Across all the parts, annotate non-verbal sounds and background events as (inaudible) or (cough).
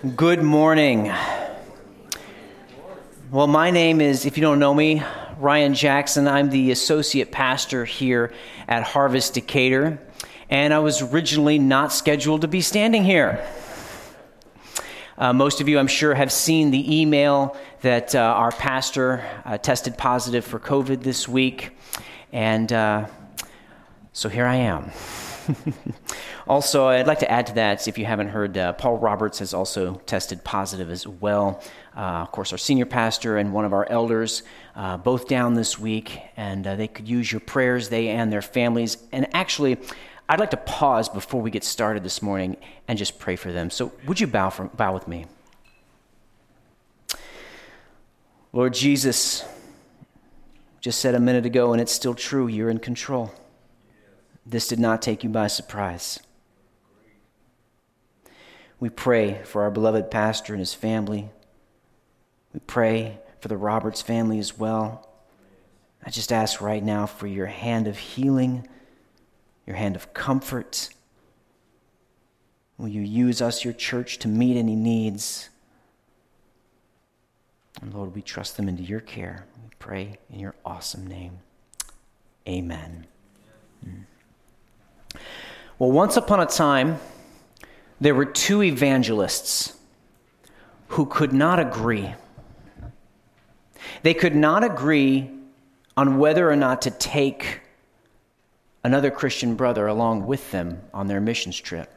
Good morning. Well, my name is, if you don't know me, Ryan Jackson. I'm the associate pastor here at Harvest Decatur, and I was originally not scheduled to be standing here. Uh, most of you, I'm sure, have seen the email that uh, our pastor uh, tested positive for COVID this week, and uh, so here I am. (laughs) also, I'd like to add to that, if you haven't heard, uh, Paul Roberts has also tested positive as well. Uh, of course, our senior pastor and one of our elders, uh, both down this week, and uh, they could use your prayers, they and their families. And actually, I'd like to pause before we get started this morning and just pray for them. So, would you bow, for, bow with me? Lord Jesus, just said a minute ago, and it's still true, you're in control. This did not take you by surprise. We pray for our beloved pastor and his family. We pray for the Roberts family as well. I just ask right now for your hand of healing, your hand of comfort. Will you use us, your church, to meet any needs? And Lord, we trust them into your care. We pray in your awesome name. Amen. Mm. Well, once upon a time, there were two evangelists who could not agree. They could not agree on whether or not to take another Christian brother along with them on their missions trip.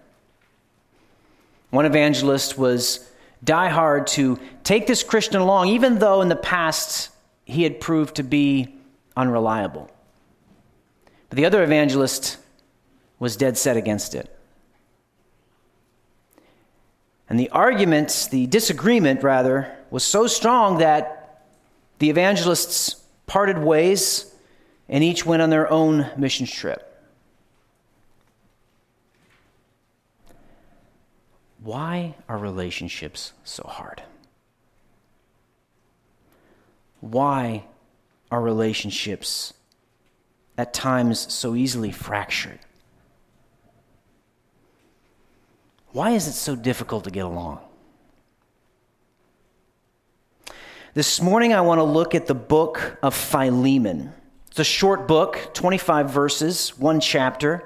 One evangelist was diehard to take this Christian along, even though in the past he had proved to be unreliable. But the other evangelist was dead set against it. And the argument, the disagreement rather, was so strong that the evangelists parted ways and each went on their own mission trip. Why are relationships so hard? Why are relationships at times so easily fractured? Why is it so difficult to get along? This morning, I want to look at the book of Philemon. It's a short book, 25 verses, one chapter.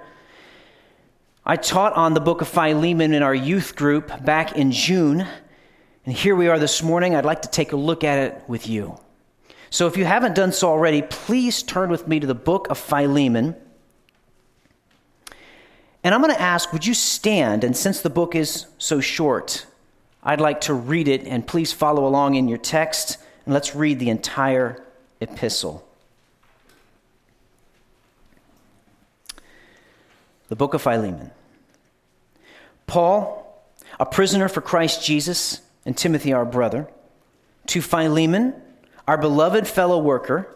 I taught on the book of Philemon in our youth group back in June, and here we are this morning. I'd like to take a look at it with you. So if you haven't done so already, please turn with me to the book of Philemon. And I'm going to ask, would you stand? And since the book is so short, I'd like to read it, and please follow along in your text, and let's read the entire epistle. The book of Philemon. Paul, a prisoner for Christ Jesus, and Timothy, our brother, to Philemon, our beloved fellow worker,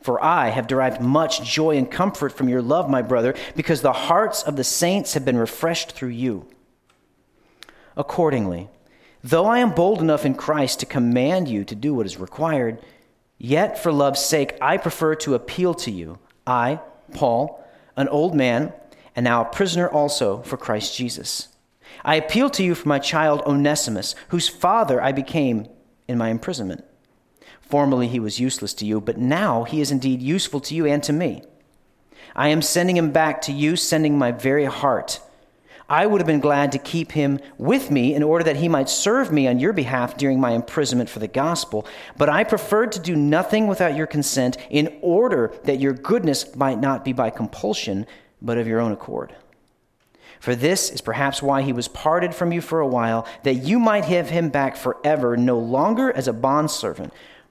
for I have derived much joy and comfort from your love, my brother, because the hearts of the saints have been refreshed through you. Accordingly, though I am bold enough in Christ to command you to do what is required, yet for love's sake I prefer to appeal to you. I, Paul, an old man, and now a prisoner also for Christ Jesus. I appeal to you for my child Onesimus, whose father I became in my imprisonment. Formerly he was useless to you, but now he is indeed useful to you and to me. I am sending him back to you, sending my very heart. I would have been glad to keep him with me in order that he might serve me on your behalf during my imprisonment for the gospel. But I preferred to do nothing without your consent in order that your goodness might not be by compulsion, but of your own accord. For this is perhaps why he was parted from you for a while, that you might have him back forever, no longer as a bondservant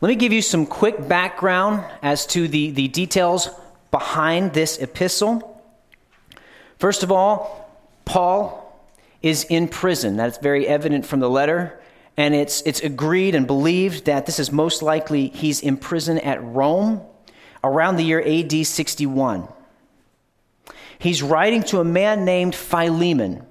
Let me give you some quick background as to the, the details behind this epistle. First of all, Paul is in prison. That's very evident from the letter. And it's, it's agreed and believed that this is most likely he's in prison at Rome around the year AD 61. He's writing to a man named Philemon.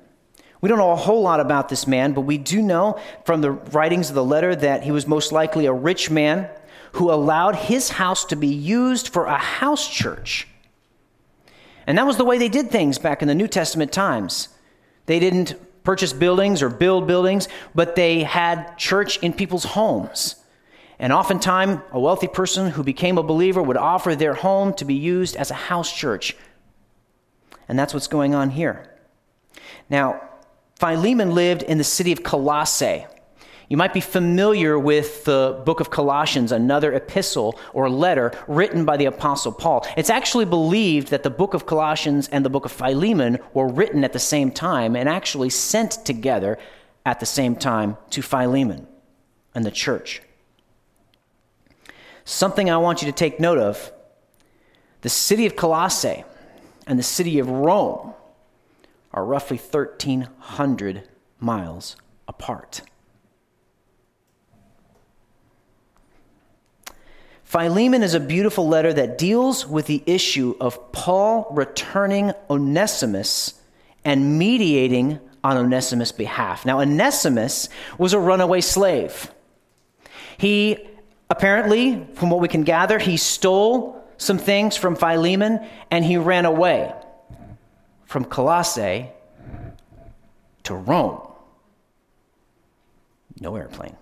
We don't know a whole lot about this man, but we do know from the writings of the letter that he was most likely a rich man who allowed his house to be used for a house church. And that was the way they did things back in the New Testament times. They didn't purchase buildings or build buildings, but they had church in people's homes. And oftentimes, a wealthy person who became a believer would offer their home to be used as a house church. And that's what's going on here. Now, Philemon lived in the city of Colossae. You might be familiar with the book of Colossians, another epistle or letter written by the Apostle Paul. It's actually believed that the book of Colossians and the book of Philemon were written at the same time and actually sent together at the same time to Philemon and the church. Something I want you to take note of the city of Colossae and the city of Rome are roughly 1,300 miles apart. Philemon is a beautiful letter that deals with the issue of Paul returning Onesimus and mediating on Onesimus' behalf. Now, Onesimus was a runaway slave. He apparently, from what we can gather, he stole some things from Philemon and he ran away from Colossae to Rome. No airplane.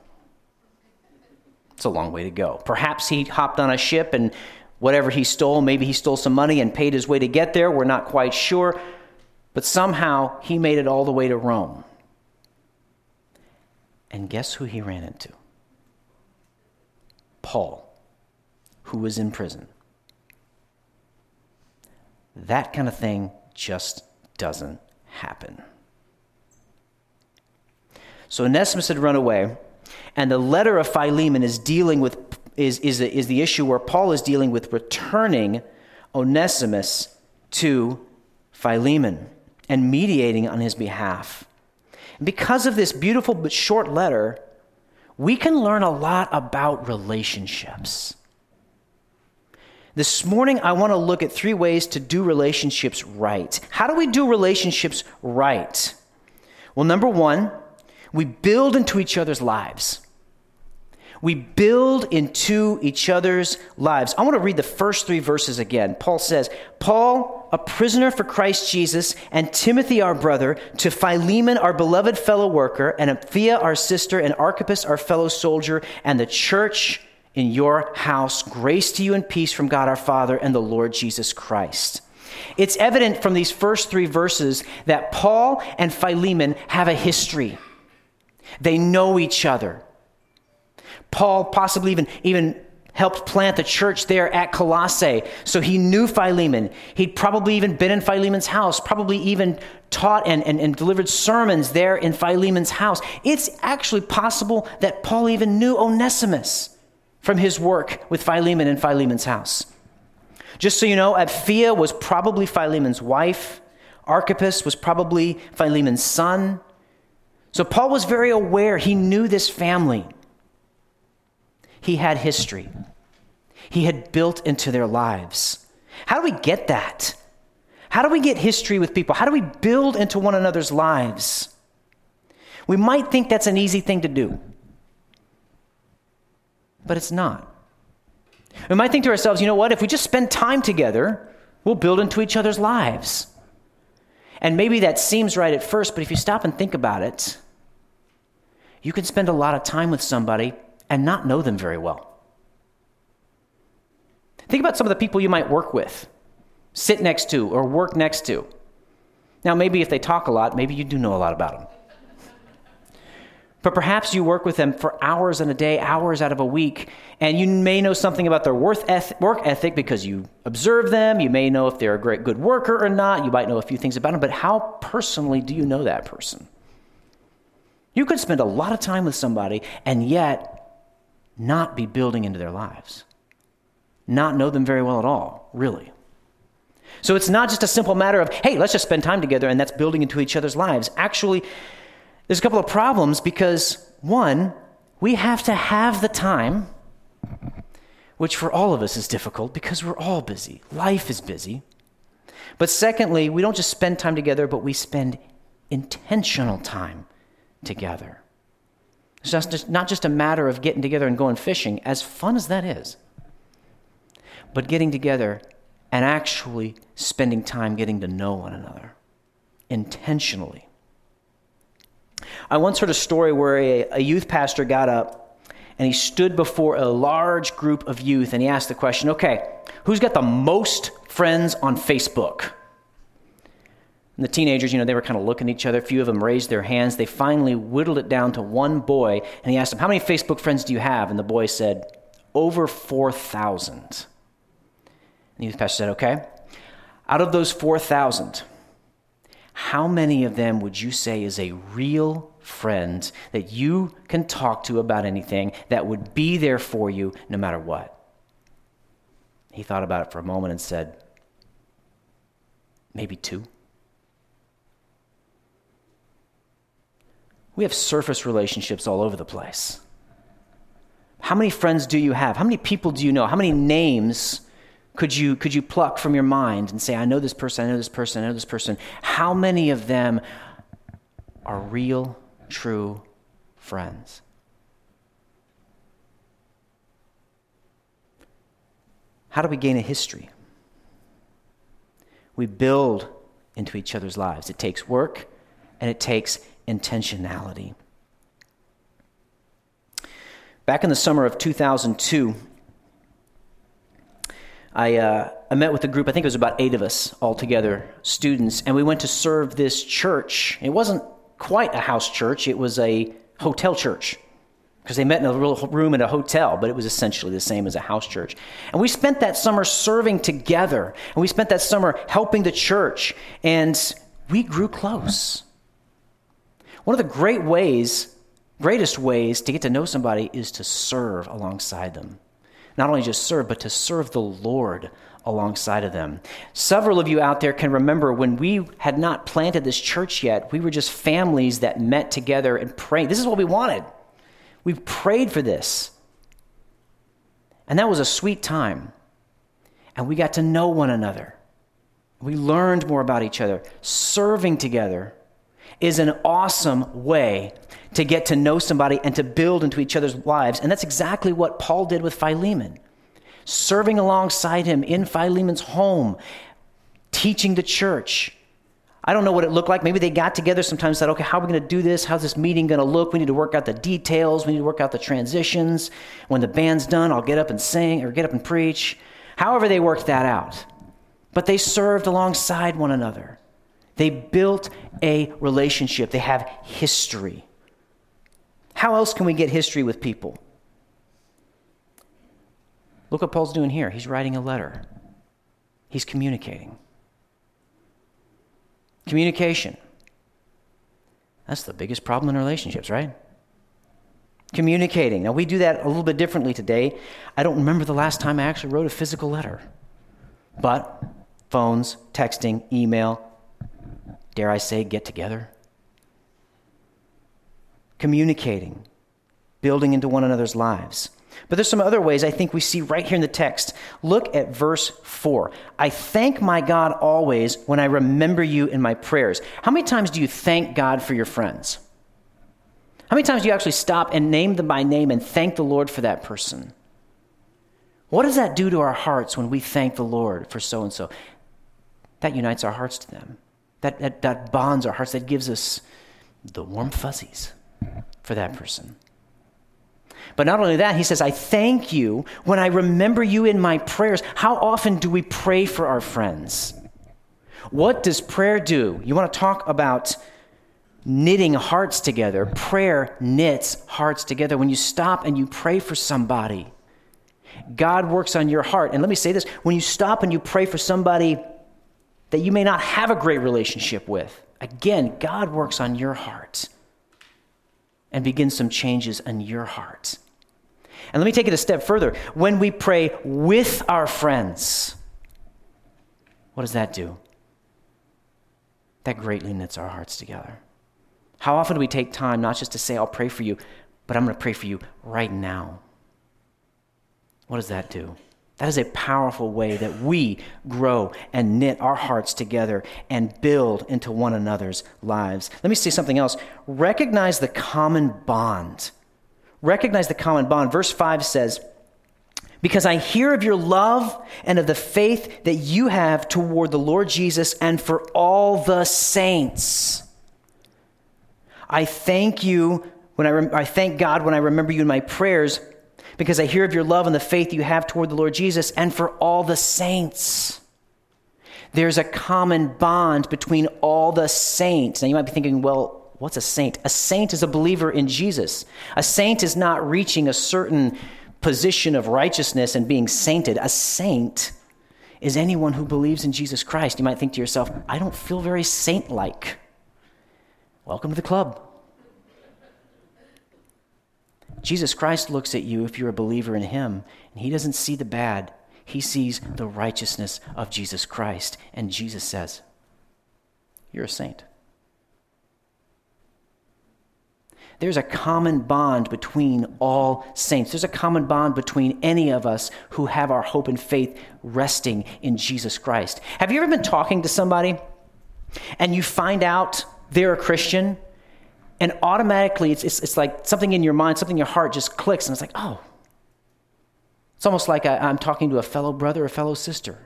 It's a long way to go. Perhaps he hopped on a ship and whatever he stole, maybe he stole some money and paid his way to get there. We're not quite sure. But somehow he made it all the way to Rome. And guess who he ran into? Paul, who was in prison. That kind of thing just doesn't happen. So Onesimus had run away, and the letter of Philemon is dealing with is, is, is the issue where Paul is dealing with returning Onesimus to Philemon and mediating on his behalf. Because of this beautiful but short letter, we can learn a lot about relationships. This morning, I want to look at three ways to do relationships right. How do we do relationships right? Well, number one, we build into each other's lives. We build into each other's lives. I want to read the first three verses again. Paul says, Paul, a prisoner for Christ Jesus, and Timothy, our brother, to Philemon, our beloved fellow worker, and Apphia, our sister, and Archippus, our fellow soldier, and the church in your house. Grace to you and peace from God our Father and the Lord Jesus Christ. It's evident from these first three verses that Paul and Philemon have a history. They know each other. Paul possibly even, even helped plant the church there at Colossae. So he knew Philemon. He'd probably even been in Philemon's house, probably even taught and, and, and, delivered sermons there in Philemon's house. It's actually possible that Paul even knew Onesimus from his work with Philemon in Philemon's house. Just so you know, Apphia was probably Philemon's wife. Archippus was probably Philemon's son. So Paul was very aware. He knew this family. He had history. He had built into their lives. How do we get that? How do we get history with people? How do we build into one another's lives? We might think that's an easy thing to do. But it's not. We might think to ourselves, you know what, if we just spend time together, we'll build into each other's lives. And maybe that seems right at first, but if you stop and think about it, you can spend a lot of time with somebody and not know them very well. Think about some of the people you might work with, sit next to, or work next to. Now, maybe if they talk a lot, maybe you do know a lot about them. But perhaps you work with them for hours in a day, hours out of a week, and you may know something about their work ethic because you observe them. You may know if they're a great good worker or not. You might know a few things about them, but how personally do you know that person? You could spend a lot of time with somebody and yet not be building into their lives, not know them very well at all, really. So it's not just a simple matter of, hey, let's just spend time together and that's building into each other's lives. Actually, there's a couple of problems because, one, we have to have the time, which for all of us is difficult because we're all busy. Life is busy. But secondly, we don't just spend time together, but we spend intentional time together. It's just, not just a matter of getting together and going fishing, as fun as that is, but getting together and actually spending time getting to know one another intentionally. I once heard a story where a, a youth pastor got up and he stood before a large group of youth and he asked the question okay, who's got the most friends on Facebook? And the teenagers, you know, they were kind of looking at each other. A few of them raised their hands. They finally whittled it down to one boy, and he asked him, How many Facebook friends do you have? And the boy said, Over 4,000. And the youth pastor said, Okay. Out of those 4,000, how many of them would you say is a real friend that you can talk to about anything that would be there for you no matter what? He thought about it for a moment and said, maybe two. We have surface relationships all over the place. How many friends do you have? How many people do you know? How many names could you, could you pluck from your mind and say, I know this person, I know this person, I know this person? How many of them are real, true friends? How do we gain a history? We build into each other's lives. It takes work and it takes intentionality. Back in the summer of 2002, I, uh, I met with a group, I think it was about eight of us all together, students, and we went to serve this church. It wasn't quite a house church, it was a hotel church because they met in a little room in a hotel, but it was essentially the same as a house church. And we spent that summer serving together, and we spent that summer helping the church, and we grew close. One of the great ways, greatest ways to get to know somebody is to serve alongside them not only just serve, but to serve the Lord alongside of them. Several of you out there can remember when we had not planted this church yet, we were just families that met together and prayed. This is what we wanted. We prayed for this. And that was a sweet time. And we got to know one another. We learned more about each other. Serving together is an awesome way to get to know somebody and to build into each other's lives. And that's exactly what Paul did with Philemon. Serving alongside him in Philemon's home, teaching the church. I don't know what it looked like. Maybe they got together sometimes said, okay, how are we going to do this? How's this meeting going to look? We need to work out the details. We need to work out the transitions. When the band's done, I'll get up and sing or get up and preach. However, they worked that out. But they served alongside one another. They built a relationship, they have history. How else can we get history with people? Look what Paul's doing here. He's writing a letter, he's communicating. Communication. That's the biggest problem in relationships, right? Communicating. Now, we do that a little bit differently today. I don't remember the last time I actually wrote a physical letter. But phones, texting, email, dare I say, get together communicating, building into one another's lives. But there's some other ways I think we see right here in the text. Look at verse 4. I thank my God always when I remember you in my prayers. How many times do you thank God for your friends? How many times do you actually stop and name them by name and thank the Lord for that person? What does that do to our hearts when we thank the Lord for so and so? That unites our hearts to them. That, that, that bonds our hearts. That gives us the warm fuzzies for that person. But not only that, he says, I thank you when I remember you in my prayers. How often do we pray for our friends? What does prayer do? You want to talk about knitting hearts together. Prayer knits hearts together. When you stop and you pray for somebody, God works on your heart. And let me say this when you stop and you pray for somebody that you may not have a great relationship with, again, God works on your heart and begin some changes in your heart. And let me take it a step further. When we pray with our friends, what does that do? That greatly knits our hearts together. How often do we take time not just to say, I'll pray for you, but I'm going to pray for you right now? What does that do? That is a powerful way that we grow and knit our hearts together and build into one another's lives. Let me say something else. Recognize the common bond. Recognize the common bond. Verse 5 says, Because I hear of your love and of the faith that you have toward the Lord Jesus and for all the saints. I thank you when I, rem- I thank God when I remember you in my prayers because I hear of your love and the faith you have toward the Lord Jesus and for all the saints. There's a common bond between all the saints. Now you might be thinking, well, what's a saint? A saint is a believer in Jesus. A saint is not reaching a certain position of righteousness and being sainted. A saint is anyone who believes in Jesus Christ. You might think to yourself, I don't feel very saint like. Welcome to the club. Jesus Christ looks at you if you're a believer in Him, and He doesn't see the bad. He sees the righteousness of Jesus Christ. And Jesus says, You're a saint. There's a common bond between all saints. There's a common bond between any of us who have our hope and faith resting in Jesus Christ. Have you ever been talking to somebody and you find out they're a Christian and automatically, it's, it's, it's like something in your mind, something in your heart just clicks, and it's like, oh. It's almost like I, I'm talking to a fellow brother, a fellow sister,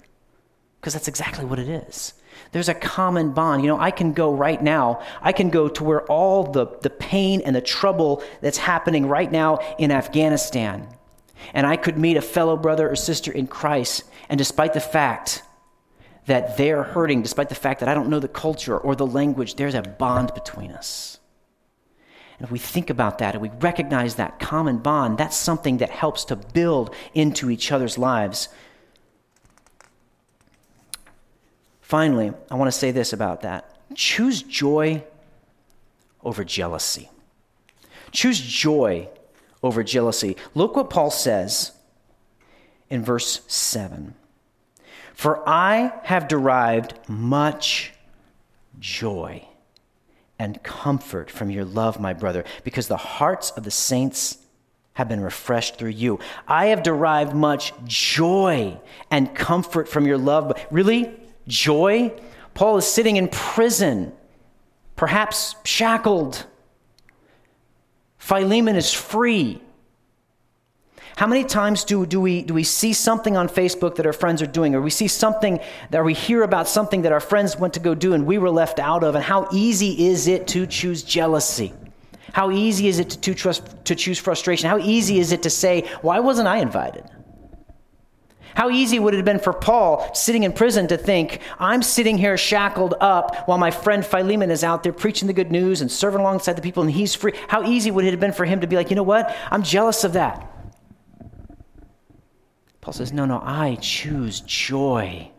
because that's exactly what it is. There's a common bond. You know, I can go right now, I can go to where all the, the pain and the trouble that's happening right now in Afghanistan, and I could meet a fellow brother or sister in Christ, and despite the fact that they're hurting, despite the fact that I don't know the culture or the language, there's a bond between us. And if we think about that and we recognize that common bond, that's something that helps to build into each other's lives. Finally, I want to say this about that choose joy over jealousy. Choose joy over jealousy. Look what Paul says in verse 7 For I have derived much joy and comfort from your love, my brother, because the hearts of the saints have been refreshed through you. I have derived much joy and comfort from your love. Really? Joy? Paul is sitting in prison, perhaps shackled. Philemon is free. How many times do, do, we, do we see something on Facebook that our friends are doing, or we see something that we hear about something that our friends went to go do and we were left out of? And how easy is it to choose jealousy? How easy is it to, to, trust, to choose frustration? How easy is it to say, Why wasn't I invited? How easy would it have been for Paul sitting in prison to think, I'm sitting here shackled up while my friend Philemon is out there preaching the good news and serving alongside the people and he's free? How easy would it have been for him to be like, you know what? I'm jealous of that. Paul says, No, no, I choose joy.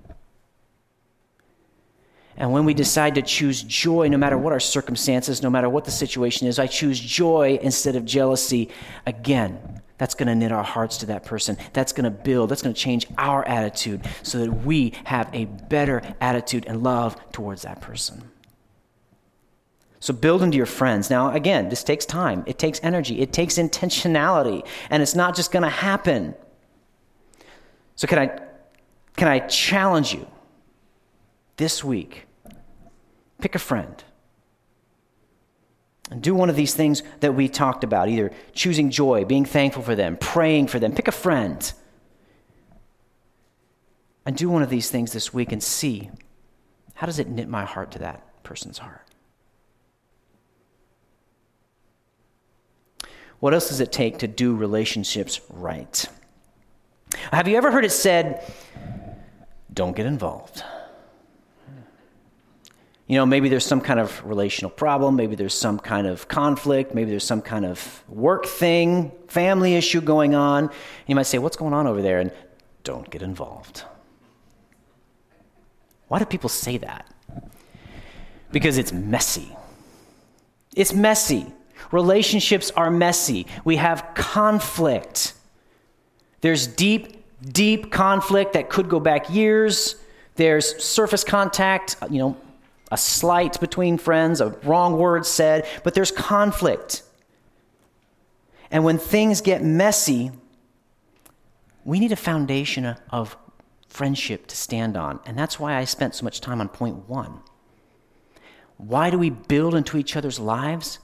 And when we decide to choose joy, no matter what our circumstances, no matter what the situation is, I choose joy instead of jealousy. Again, that's going to knit our hearts to that person. That's going to build, that's going to change our attitude so that we have a better attitude and love towards that person. So build into your friends. Now, again, this takes time, it takes energy, it takes intentionality, and it's not just going to happen. So, can I, can I challenge you this week? Pick a friend. And do one of these things that we talked about either choosing joy, being thankful for them, praying for them, pick a friend. And do one of these things this week and see how does it knit my heart to that person's heart? What else does it take to do relationships right? Have you ever heard it said, don't get involved? You know, maybe there's some kind of relational problem, maybe there's some kind of conflict, maybe there's some kind of work thing, family issue going on. You might say, What's going on over there? And don't get involved. Why do people say that? Because it's messy. It's messy. Relationships are messy. We have conflict. There's deep, deep conflict that could go back years. There's surface contact, you know, a slight between friends, a wrong word said, but there's conflict. And when things get messy, we need a foundation of friendship to stand on. And that's why I spent so much time on point one. Why do we build into each other's lives?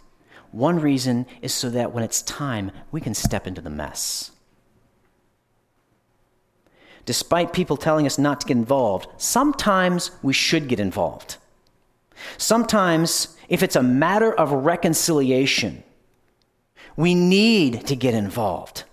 One reason is so that when it's time, we can step into the mess. Despite people telling us not to get involved, sometimes we should get involved. Sometimes, if it's a matter of reconciliation, we need to get involved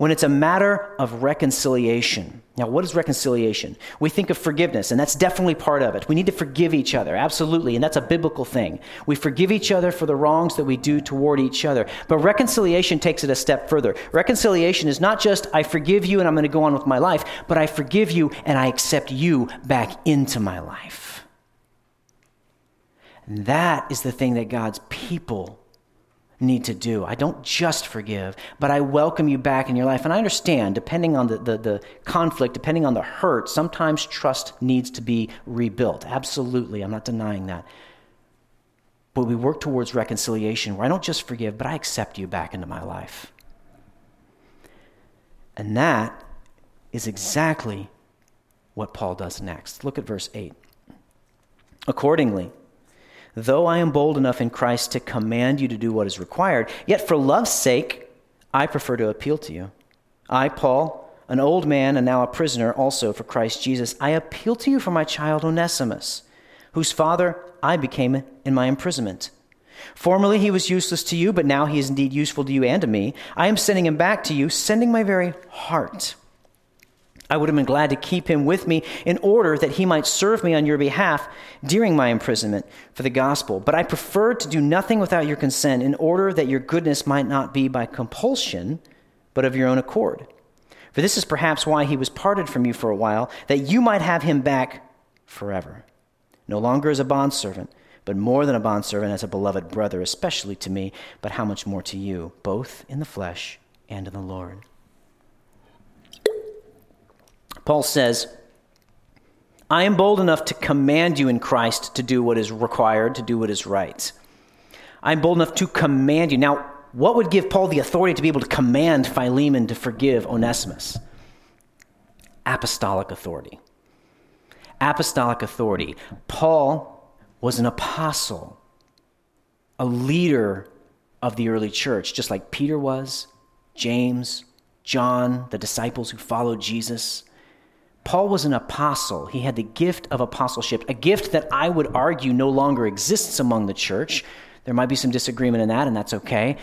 when it's a matter of reconciliation. Now, what is reconciliation? We think of forgiveness, and that's definitely part of it. We need to forgive each other, absolutely, and that's a biblical thing. We forgive each other for the wrongs that we do toward each other. But reconciliation takes it a step further. Reconciliation is not just, I forgive you and I'm going to go on with my life, but I forgive you and I accept you back into my life. And that is the thing that God's people need to do. I don't just forgive, but I welcome you back in your life. And I understand, depending on the, the, the, conflict, depending on the hurt, sometimes trust needs to be rebuilt. Absolutely, I'm not denying that. But we work towards reconciliation where I don't just forgive, but I accept you back into my life. And that is exactly what Paul does next. Look at verse 8. Accordingly, Though I am bold enough in Christ to command you to do what is required, yet for love's sake, I prefer to appeal to you. I, Paul, an old man and now a prisoner also for Christ Jesus, I appeal to you for my child Onesimus, whose father I became in my imprisonment. Formerly he was useless to you, but now he is indeed useful to you and to me. I am sending him back to you, sending my very heart. I would have been glad to keep him with me in order that he might serve me on your behalf during my imprisonment for the gospel. But I preferred to do nothing without your consent in order that your goodness might not be by compulsion, but of your own accord. For this is perhaps why he was parted from you for a while, that you might have him back forever. No longer as a bondservant, but more than a bondservant, as a beloved brother, especially to me, but how much more to you, both in the flesh and in the Lord. Paul says, I am bold enough to command you in Christ to do what is required, to do what is right. I'm bold enough to command you. Now, what would give Paul the authority to be able to command Philemon to forgive Onesimus? Apostolic authority. Apostolic authority. Paul was an apostle, a leader of the early church, just like Peter was, James, John, the disciples who followed Jesus. Paul was an apostle. He had the gift of apostleship, a gift that I would argue no longer exists among the church. There might be some disagreement in that, and that's okay.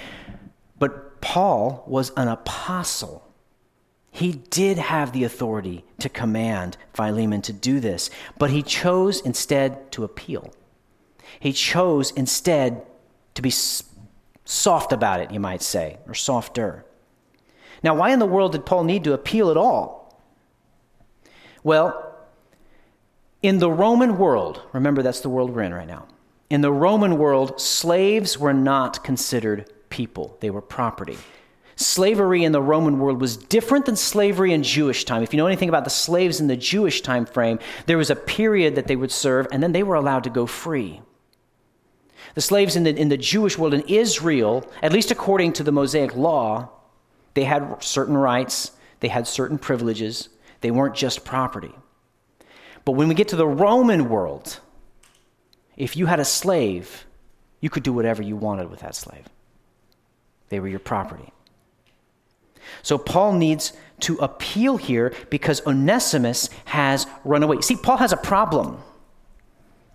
But Paul was an apostle. He did have the authority to command Philemon to do this, but he chose instead to appeal. He chose instead to be soft about it, you might say, or softer. Now, why in the world did Paul need to appeal at all? Well, in the Roman world, remember that's the world we're in right now. In the Roman world, slaves were not considered people, they were property. Slavery in the Roman world was different than slavery in Jewish time. If you know anything about the slaves in the Jewish time frame, there was a period that they would serve and then they were allowed to go free. The slaves in the, in the Jewish world in Israel, at least according to the Mosaic law, they had certain rights, they had certain privileges, they weren't just property. But when we get to the Roman world, if you had a slave, You could do whatever you wanted with that slave, they were your property. So Paul needs to appeal here because Onesimus has run away. See, Paul has a problem.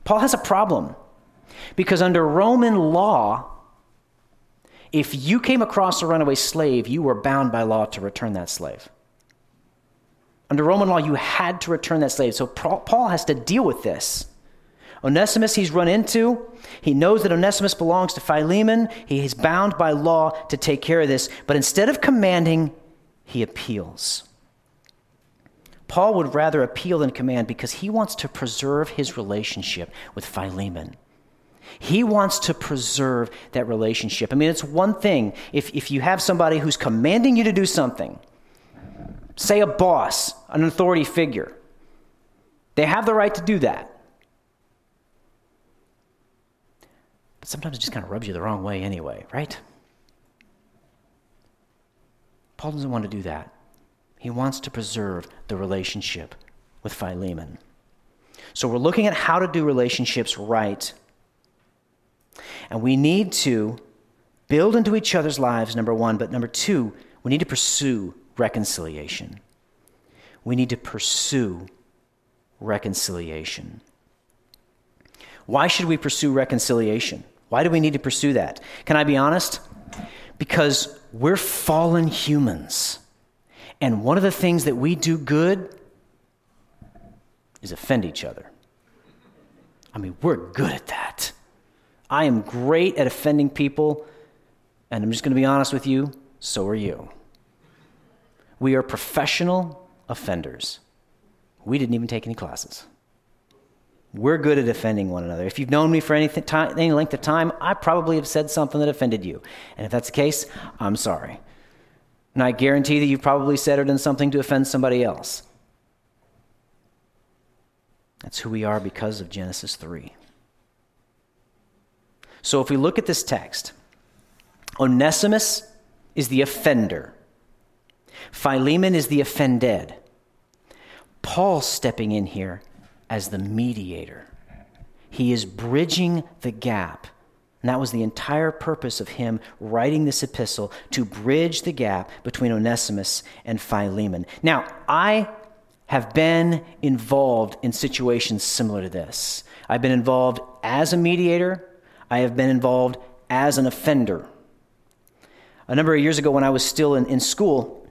Paul has a problem because under Roman law, if you came across a runaway slave, you were bound by law to return that slave. Under Roman law, you had to return that slave. So Paul has to deal with this. Onesimus, he's run into. He knows that Onesimus belongs to Philemon. He is bound by law to take care of this. But instead of commanding, he appeals. Paul would rather appeal than command because he wants to preserve his relationship with Philemon. He wants to preserve that relationship. I mean, it's one thing if, if you have somebody who's commanding you to do something, say a boss, an authority figure, they have the right to do that. But sometimes it just kind of rubs you the wrong way anyway, right? Paul doesn't want to do that. He wants to preserve the relationship with Philemon. So we're looking at how to do relationships right. And we need to build into each other's lives, number one, but number two, we need to pursue reconciliation. We need to pursue reconciliation. Why should we pursue reconciliation? Why do we need to pursue that? Can I be honest? Because we're fallen humans. And one of the things that we do good is offend each other. I mean, we're good at that. I am great at offending people, and I'm just going to be honest with you, so are you. We are professional offenders. We didn't even take any classes. We're good at offending one another. If you've known me for any, time, any length of time, I probably have said something that offended you. And if that's the case, I'm sorry. And I guarantee that you've probably said or done something to offend somebody else. That's who we are because of Genesis 3. So if we look at this text, Onesimus is the offender, Philemon is the offended. Paul stepping in here as the mediator. He is bridging the gap. And that was the entire purpose of him writing this epistle to bridge the gap between Onesimus and Philemon. Now, I have been involved in situations similar to this. I've been involved as a mediator, I have been involved as an offender. A number of years ago, when I was still in, in school,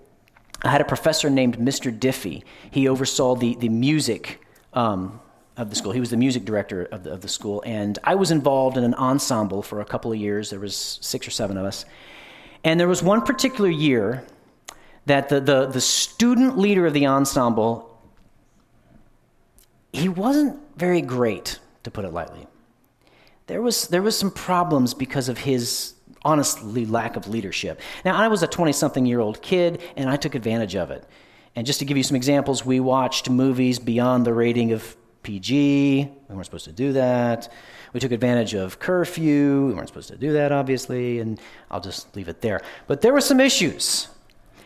I had a professor named Mr. Diffie. He oversaw the, the music um, of the school. He was the music director of the, of the school, and I was involved in an ensemble for a couple of years. There was six or seven of us, and there was one particular year that the, the, the student leader of the ensemble he wasn't very great, to put it lightly. There was there was some problems because of his honestly lack of leadership. Now I was a 20 something year old kid and I took advantage of it. And just to give you some examples, we watched movies beyond the rating of PG. We weren't supposed to do that. We took advantage of curfew. We weren't supposed to do that, obviously, and I'll just leave it there. But there were some issues.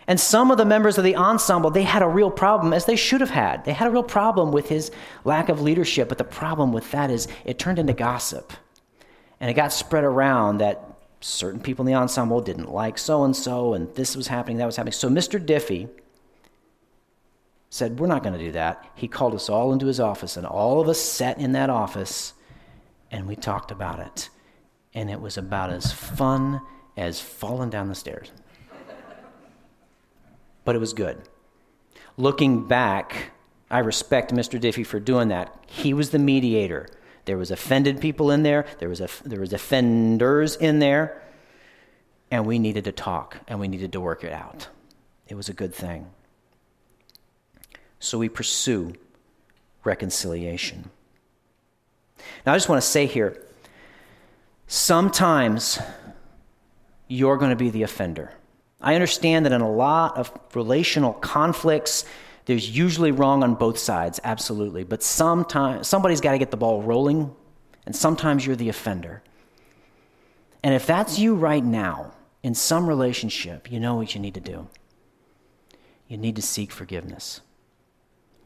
And some of the members of the ensemble, they had a real problem, as they should have had. They had a real problem with his lack of leadership. But the problem with that is it turned into gossip. And it got spread around that certain people in the ensemble didn't like so and so, and this was happening, that was happening. So Mr. Diffie, said, We're not going to do that. He called us all into his office, and all of us sat in that office and we talked about it. And it was about as fun as falling down the stairs. but it was good. Looking back, I respect Mr. Diffie for doing that. He was the mediator. There was offended people in there, there was, a, there was offenders in there, and we needed to talk and we needed to work it out. It was a good thing. So we pursue reconciliation. Now, I just want to say here sometimes you're going to be the offender. I understand that in a lot of relational conflicts, there's usually wrong on both sides, absolutely. But sometimes somebody's got to get the ball rolling, and sometimes you're the offender. And if that's you right now in some relationship, you know what you need to do. You need to seek forgiveness.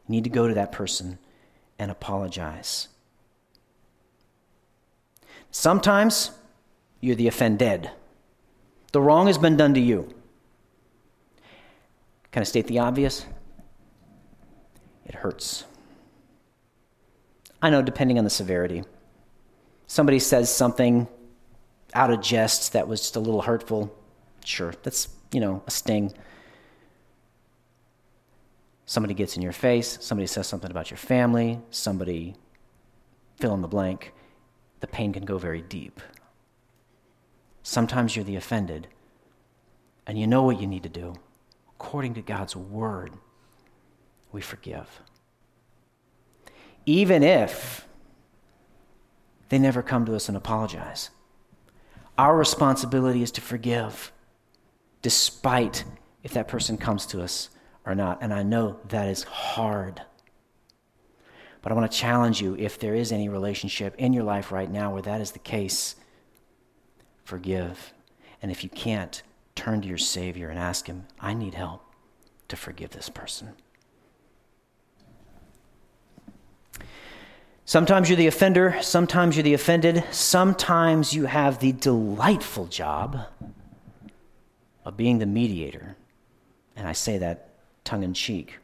You need to go to that person and apologize. Sometimes you're the offended. The wrong has been done to you. Can I state the obvious? It hurts. I know, depending on the severity. Somebody says something out of jest that was just a little hurtful. Sure, that's, you know, a sting. Somebody gets in your face, somebody says something about your family, somebody fill in the blank. The pain can go very deep. Sometimes you're the offended, and you know what you need to do. According to God's word, we forgive. Even if they never come to us and apologize. Our responsibility is to forgive, despite if that person comes to us or not. And I know that is hard. But I want to challenge you if there is any relationship in your life right now where that is the case, forgive. And if you can't, turn to your Savior and ask Him, I need help to forgive this person. Sometimes you're the offender, sometimes you're the offended, sometimes you have the delightful job of being the mediator. And I say that tongue in cheek.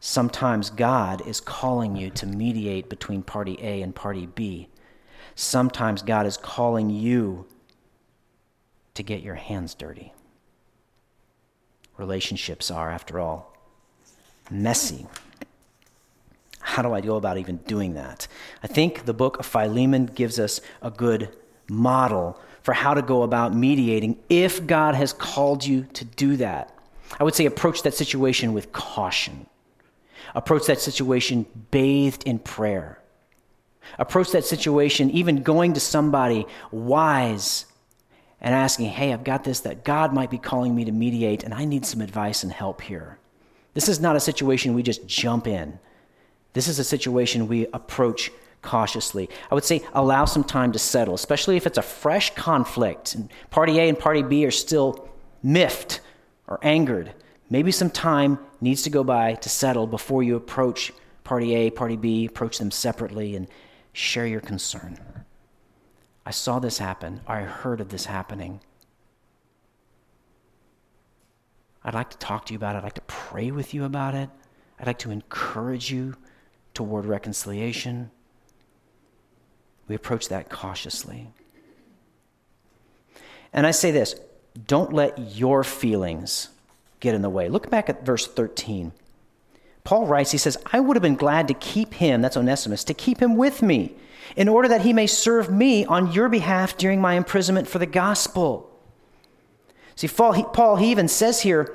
Sometimes God is calling you to mediate between party A and party B. Sometimes God is calling you to get your hands dirty. Relationships are, after all, messy. How do I go about even doing that? I think the book of Philemon gives us a good model for how to go about mediating if God has called you to do that. I would say approach that situation with caution. Approach that situation bathed in prayer. Approach that situation even going to somebody wise and asking, hey, I've got this that God might be calling me to mediate, and I need some advice and help here. This is not a situation we just jump in. This is a situation we approach cautiously. I would say allow some time to settle, especially if it's a fresh conflict and party A and party B are still miffed or angered. Maybe some time needs to go by to settle before you approach party A, party B, approach them separately and share your concern. I saw this happen, I heard of this happening. I'd like to talk to you about it. I'd like to pray with you about it. I'd like to encourage you toward reconciliation. We approach that cautiously. And I say this don't let your feelings get in the way. Look back at verse 13. Paul writes, he says, I would have been glad to keep him, that's Onesimus, to keep him with me, in order that he may serve me on your behalf during my imprisonment for the gospel. See, Paul he, Paul, he even says here,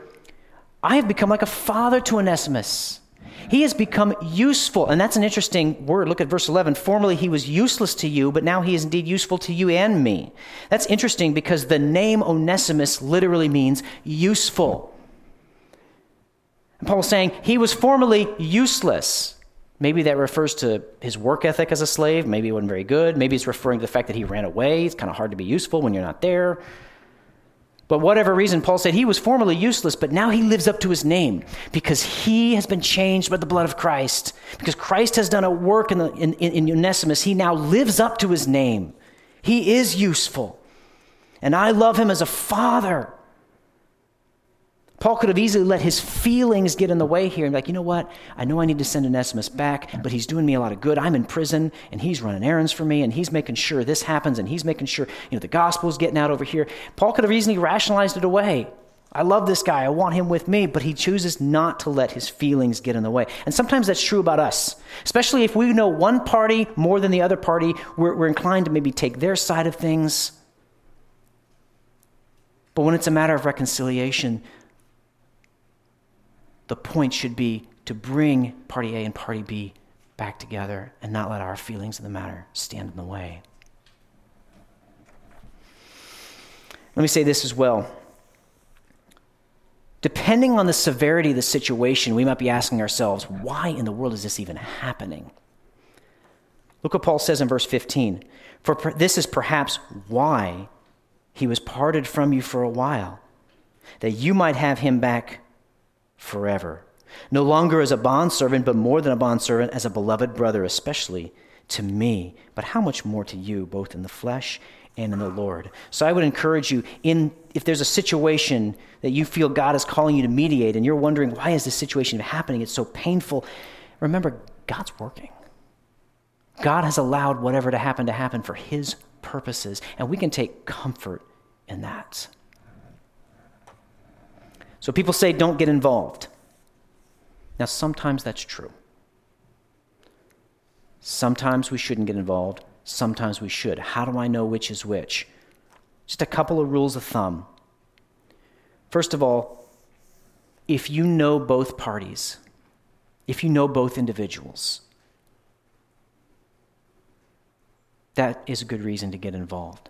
I have become like a father to Onesimus. He has become useful. And that's an interesting word. Look at verse 11. Formerly he was useless to you, but now he is indeed useful to you and me. That's interesting because the name Onesimus literally means useful. And Paul's saying he was formerly useless. Maybe that refers to his work ethic as a slave. Maybe it wasn't very good. Maybe it's referring to the fact that he ran away. It's kind of hard to be useful when you're not there. But whatever reason, Paul said he was formerly useless, but now he lives up to his name because he has been changed by the blood of Christ. Because Christ has done a work in, the, in, in Onesimus, he now lives up to his name. He is useful. And I love him as a father. Paul could have easily let his feelings get in the way here and be like, you know what? I know I need to send Onesimus back, but he's doing me a lot of good. I'm in prison and he's running errands for me and he's making sure this happens and he's making sure, you know, the gospel's getting out over here. Paul could have easily rationalized it away. I love this guy. I want him with me, but he chooses not to let his feelings get in the way. And sometimes that's true about us, especially if we know one party more than the other party. We're, we're inclined to maybe take their side of things. But when it's a matter of reconciliation, the point should be to bring party A and party B back together and not let our feelings of the matter stand in the way. Let me say this as well. Depending on the severity of the situation, we might be asking ourselves, why in the world is this even happening? Look what Paul says in verse 15. For this is perhaps why he was parted from you for a while, that you might have him back forever. No longer as a bondservant, but more than a bondservant, as a beloved brother, especially to me, but how much more to you, both in the flesh and in the Lord. So I would encourage you in if there's a situation that you feel God is calling you to mediate and you're wondering why is this situation happening? It's so painful. Remember God's working. God has allowed whatever to happen to happen for his purposes and we can take comfort in that. So people say don't get involved. Now sometimes that's true. Sometimes we shouldn't get involved. Sometimes we should. How do I know which is which? Just a couple of rules of thumb. First of all, if you know both parties, if you know both individuals, that is a good reason to get involved.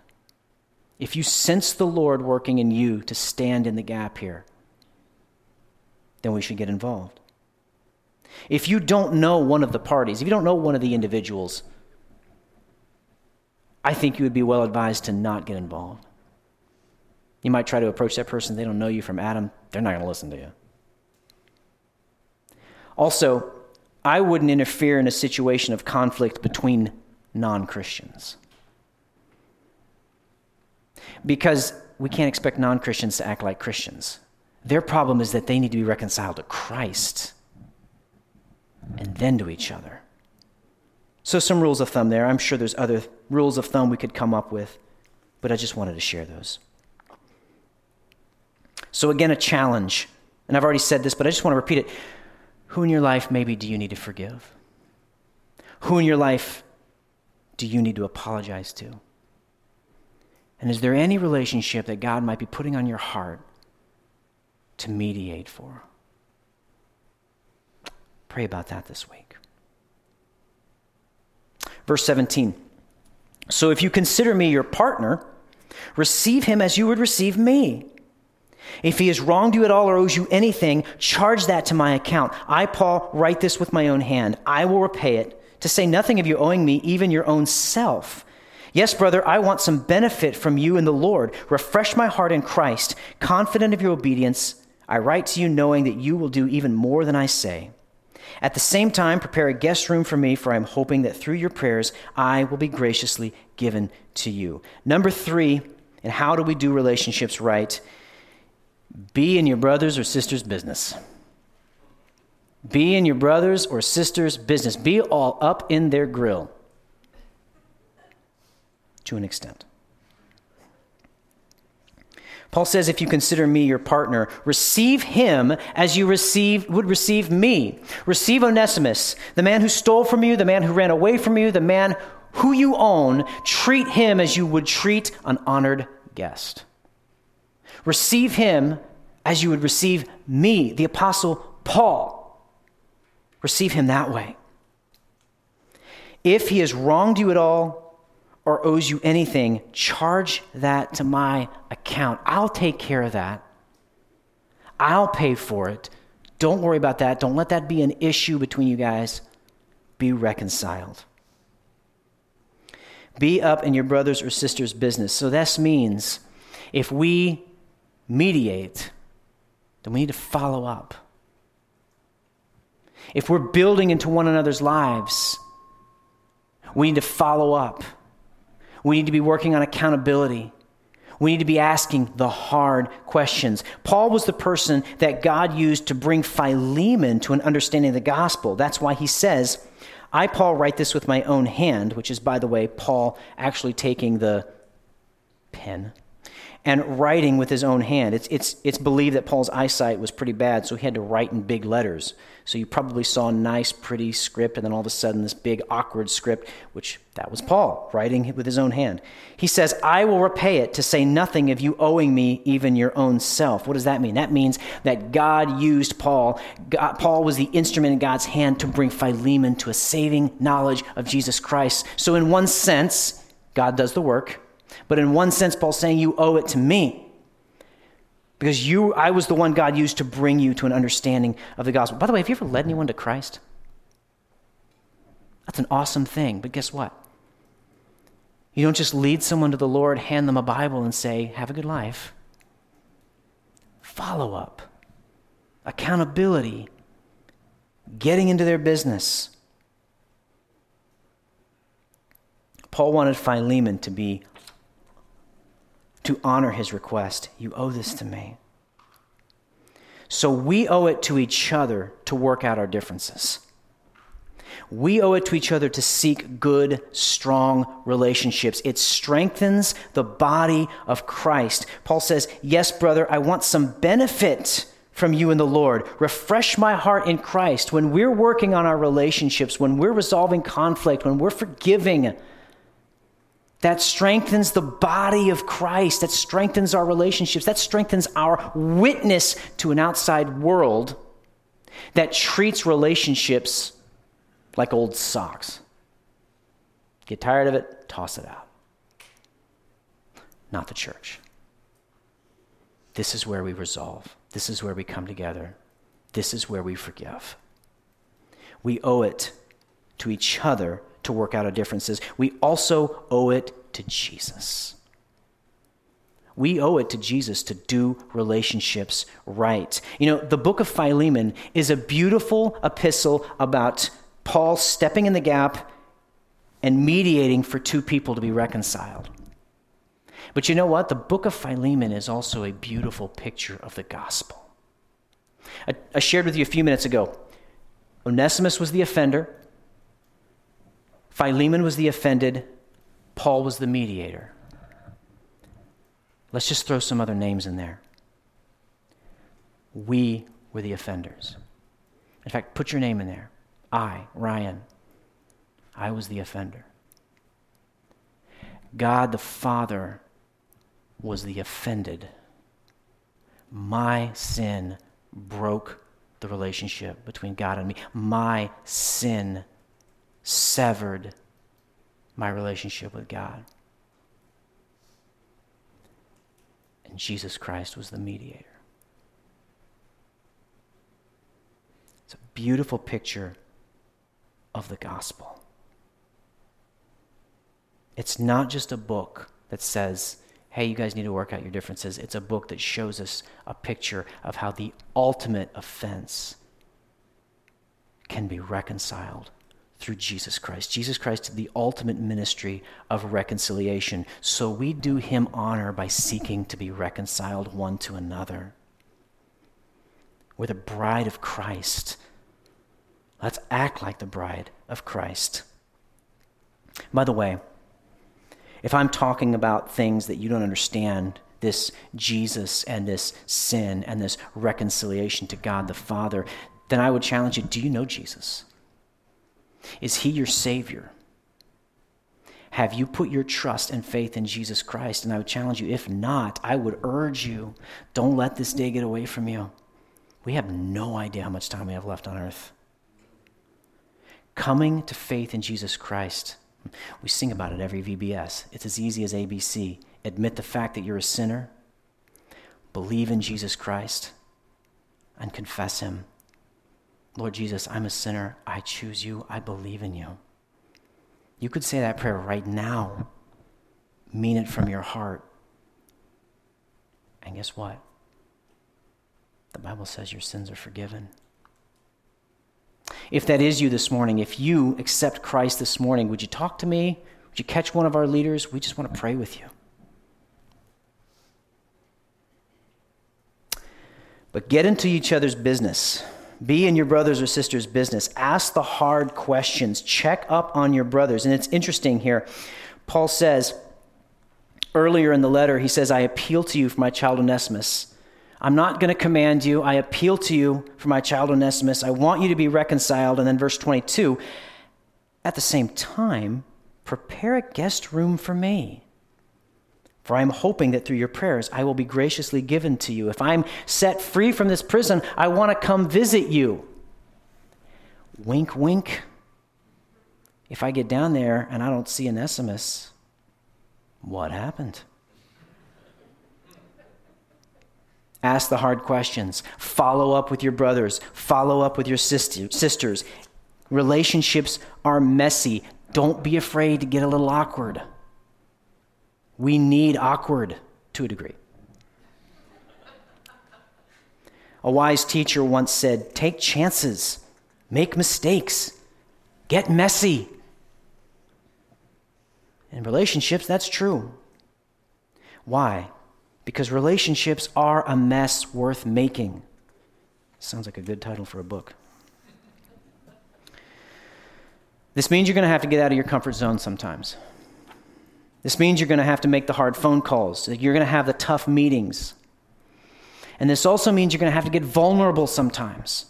If you sense the Lord working in you to stand in the gap here, then we should get involved. If you don't know one of the parties, if you don't know one of the individuals, I think you would be well advised to not get involved. You might try to approach that person, they don't know you from Adam, they're not going to listen to you. Also, I wouldn't interfere in a situation of conflict between non Christians. Because we can't expect non Christians to act like Christians. Their problem is that they need to be reconciled to Christ and then to each other. So, some rules of thumb there. I'm sure there's other rules of thumb we could come up with, but I just wanted to share those. So, again, a challenge. And I've already said this, but I just want to repeat it. Who in your life maybe do you need to forgive? Who in your life do you need to apologize to? And is there any relationship that God might be putting on your heart to mediate for? Pray about that this week. Verse 17. So if you consider me your partner, receive him as you would receive me. If he has wronged you at all or owes you anything, charge that to my account. I, Paul, write this with my own hand. I will repay it, to say nothing of you owing me, even your own self. Yes, brother, I want some benefit from you in the Lord. Refresh my heart in Christ. Confident of your obedience, I write to you knowing that you will do even more than I say. At the same time, prepare a guest room for me, for I am hoping that through your prayers I will be graciously given to you. Number three, and how do we do relationships right? Be in your brother's or sister's business. Be in your brother's or sister's business. Be all up in their grill to an extent. Paul says, if you consider me your partner, receive him as you receive, would receive me. Receive Onesimus, the man who stole from you, the man who ran away from you, the man who you own. Treat him as you would treat an honored guest. Receive him as you would receive me, the Apostle Paul. Receive him that way. If he has wronged you at all, or owes you anything, charge that to my account. I'll take care of that. I'll pay for it. Don't worry about that. Don't let that be an issue between you guys. Be reconciled. Be up in your brother's or sister's business. So this means if we mediate, then we need to follow up. If we're building into one another's lives, we need to follow up. We need to be working on accountability. We need to be asking the hard questions. Paul was the person that God used to bring Philemon to an understanding of the gospel. That's why he says, I, Paul, write this with my own hand, which is, by the way, Paul actually taking the pen and writing with his own hand. It's, it's, it's believed that Paul's eyesight was pretty bad, so he had to write in big letters. So you probably saw a nice, pretty script, and then all of a sudden this big, awkward script, which that was Paul writing with his own hand. He says, I will repay it to say nothing of you owing me even your own self. What does that mean? That means that God used Paul. God, Paul was the instrument in God's hand to bring Philemon to a saving knowledge of Jesus Christ. So, in one sense, God does the work. But in one sense, Paul's saying, You owe it to me. Because you, I was the one God used to bring you to an understanding of the gospel. By the way, have you ever led anyone to Christ? That's an awesome thing. But guess what? You don't just lead someone to the Lord, hand them a Bible, and say, Have a good life. Follow up, accountability, getting into their business. Paul wanted Philemon to be to honor his request. You owe this to me. So we owe it to each other to work out our differences. We owe it to each other to seek good, strong relationships. It strengthens the body of Christ. Paul says, Yes, brother, I want some benefit from you in the Lord. Refresh my heart in Christ. When we're working on our relationships, when we're resolving conflict, when we're forgiving, that strengthens the body of Christ. That strengthens our relationships. That strengthens our witness to an outside world that treats relationships like old socks. Get tired of it, toss it out. Not the church. This is where we resolve. This is where we come together. This is where we forgive. We owe it to each other to work out our differences. We also owe it to Jesus. We owe it to Jesus to do relationships right. You know, the book of Philemon is a beautiful epistle about Paul stepping in the gap and mediating for two people to be reconciled. But you know what? The book of Philemon is also a beautiful picture of the gospel. I, I shared with you a few minutes ago Onesimus was the offender, Philemon was the offended, Paul was the mediator. Let's just throw some other names in there. We were the offenders. In fact, put your name in there. I, Ryan, I was the offender. God the Father was the offended. My sin broke the relationship between God and me. My sin severed my relationship with God. And Jesus Christ was the mediator. It's a beautiful picture of the gospel. It's not just a book that says, hey, you guys need to work out your differences. It's a book that shows us a picture of how the ultimate offense can be reconciled through Jesus Christ. Jesus Christ did the ultimate ministry of reconciliation. So we do him honor by seeking to be reconciled one to another. We're the bride of Christ. Let's act like the bride of Christ. By the way, if I'm talking about things that you don't understand, this Jesus and this sin and this reconciliation to God the Father, then I would challenge you do you know Jesus? Is he your Savior? Have you put your trust and faith in Jesus Christ? And I would challenge you, if not, I would urge you don't let this day get away from you. We have no idea how much time we have left on earth. Coming to faith in Jesus Christ we sing about it every VBS. It's as easy as ABC. Admit the fact that you're a sinner, believe in Jesus Christ, and confess Him. Lord Jesus, I'm a sinner. I choose you. I believe in you. You could say that prayer right now. Mean it from your heart. And guess what? The Bible says your sins are forgiven. If that is you this morning, if you accept Christ this morning, would you talk to me? Would you catch one of our leaders? We just want to pray with you. But get into each other's business. Be in your brother's or sister's business. Ask the hard questions. Check up on your brothers. And it's interesting here. Paul says earlier in the letter, he says, I appeal to you for my child Onesimus I'm not going to command you. I appeal to you for my child Onesimus. I want you to be reconciled. And then verse 22 at the same time, prepare a guest room for me. For I am hoping that through your prayers I will be graciously given to you. If I'm set free from this prison, I want to come visit you. Wink, wink. If I get down there and I don't see Onesimus, what happened? Ask the hard questions. Follow up with your brothers. Follow up with your sisters. Relationships are messy. Don't be afraid to get a little awkward. We need awkward to a degree. A wise teacher once said, Take chances, make mistakes, get messy. In relationships, that's true. Why? because relationships are a mess worth making. Sounds like a good title for a book. This means you're going to have to get out of your comfort zone sometimes. This means you're going to have to make the hard phone calls. You're going to have the tough meetings. And this also means you're going to have to get vulnerable sometimes.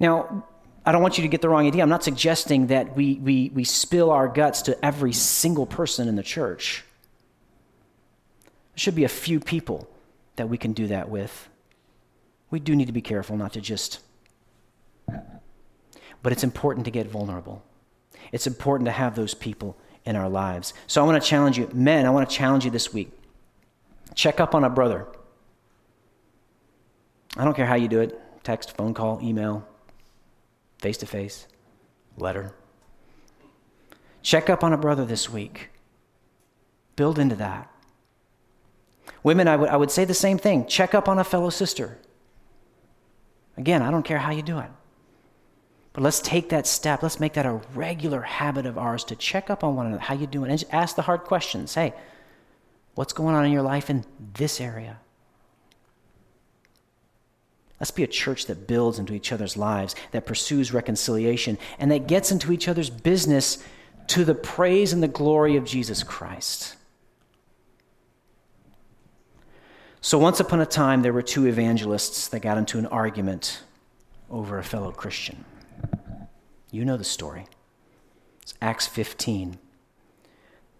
Now, I don't want you to get the wrong idea. I'm not suggesting that we, we, we spill our guts to every single person in the church. There should be a few people that we can do that with. We do need to be careful not to just. But it's important to get vulnerable. It's important to have those people in our lives. So I want to challenge you, men, I want to challenge you this week. Check up on a brother. I don't care how you do it text, phone call, email, face to face, letter. Check up on a brother this week. Build into that. Women, I would, I would say the same thing. Check up on a fellow sister. Again, I don't care how you do it. But let's take that step. Let's make that a regular habit of ours to check up on one another. How you doing? And ask the hard questions. Hey, what's going on in your life in this area? Let's be a church that builds into each other's lives, that pursues reconciliation, and that gets into each other's business to the praise and the glory of Jesus Christ. So, once upon a time, there were two evangelists that got into an argument over a fellow Christian. You know the story. It's Acts 15.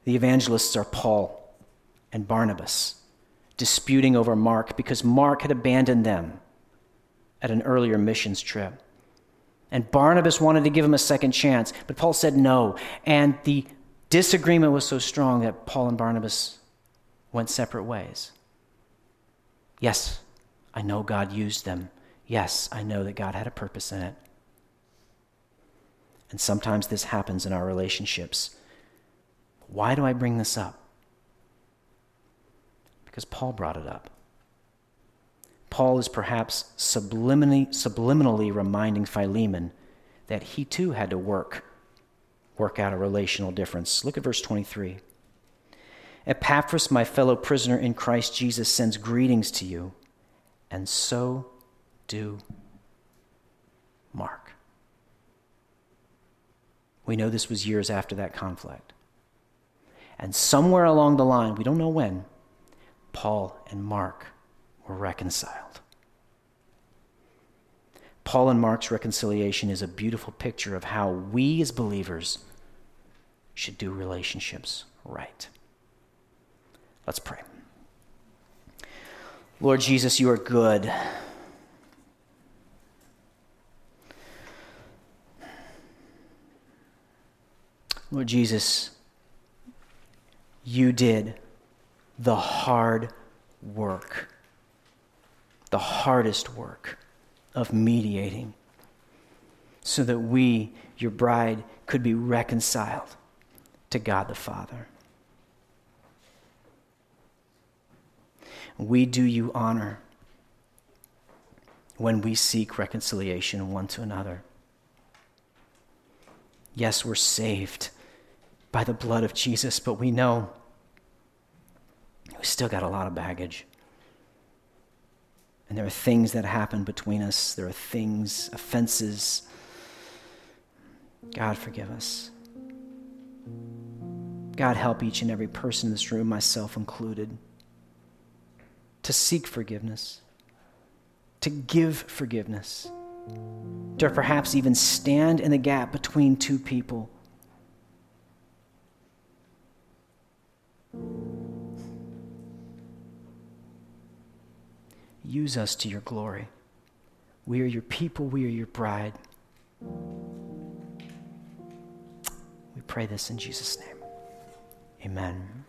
The evangelists are Paul and Barnabas disputing over Mark because Mark had abandoned them at an earlier missions trip. And Barnabas wanted to give him a second chance, but Paul said no. And the disagreement was so strong that Paul and Barnabas went separate ways. Yes, I know God used them. Yes, I know that God had a purpose in it. And sometimes this happens in our relationships. Why do I bring this up? Because Paul brought it up. Paul is perhaps subliminally, subliminally reminding Philemon that he too had to work, work out a relational difference. Look at verse 23. Epaphras, my fellow prisoner in Christ Jesus, sends greetings to you, and so do Mark. We know this was years after that conflict. And somewhere along the line, we don't know when, Paul and Mark were reconciled. Paul and Mark's reconciliation is a beautiful picture of how we as believers should do relationships right. Let's pray. Lord Jesus, you are good. Lord Jesus, you did the hard work, the hardest work of mediating so that we, your bride, could be reconciled to God the Father. We do you honor when we seek reconciliation one to another. Yes, we're saved by the blood of Jesus, but we know we still got a lot of baggage. And there are things that happen between us, there are things, offenses. God, forgive us. God, help each and every person in this room, myself included, to seek forgiveness, to give forgiveness, to perhaps even stand in the gap between two people Use us to your glory. We are your people, we are your bride. We pray this in Jesus' name. Amen.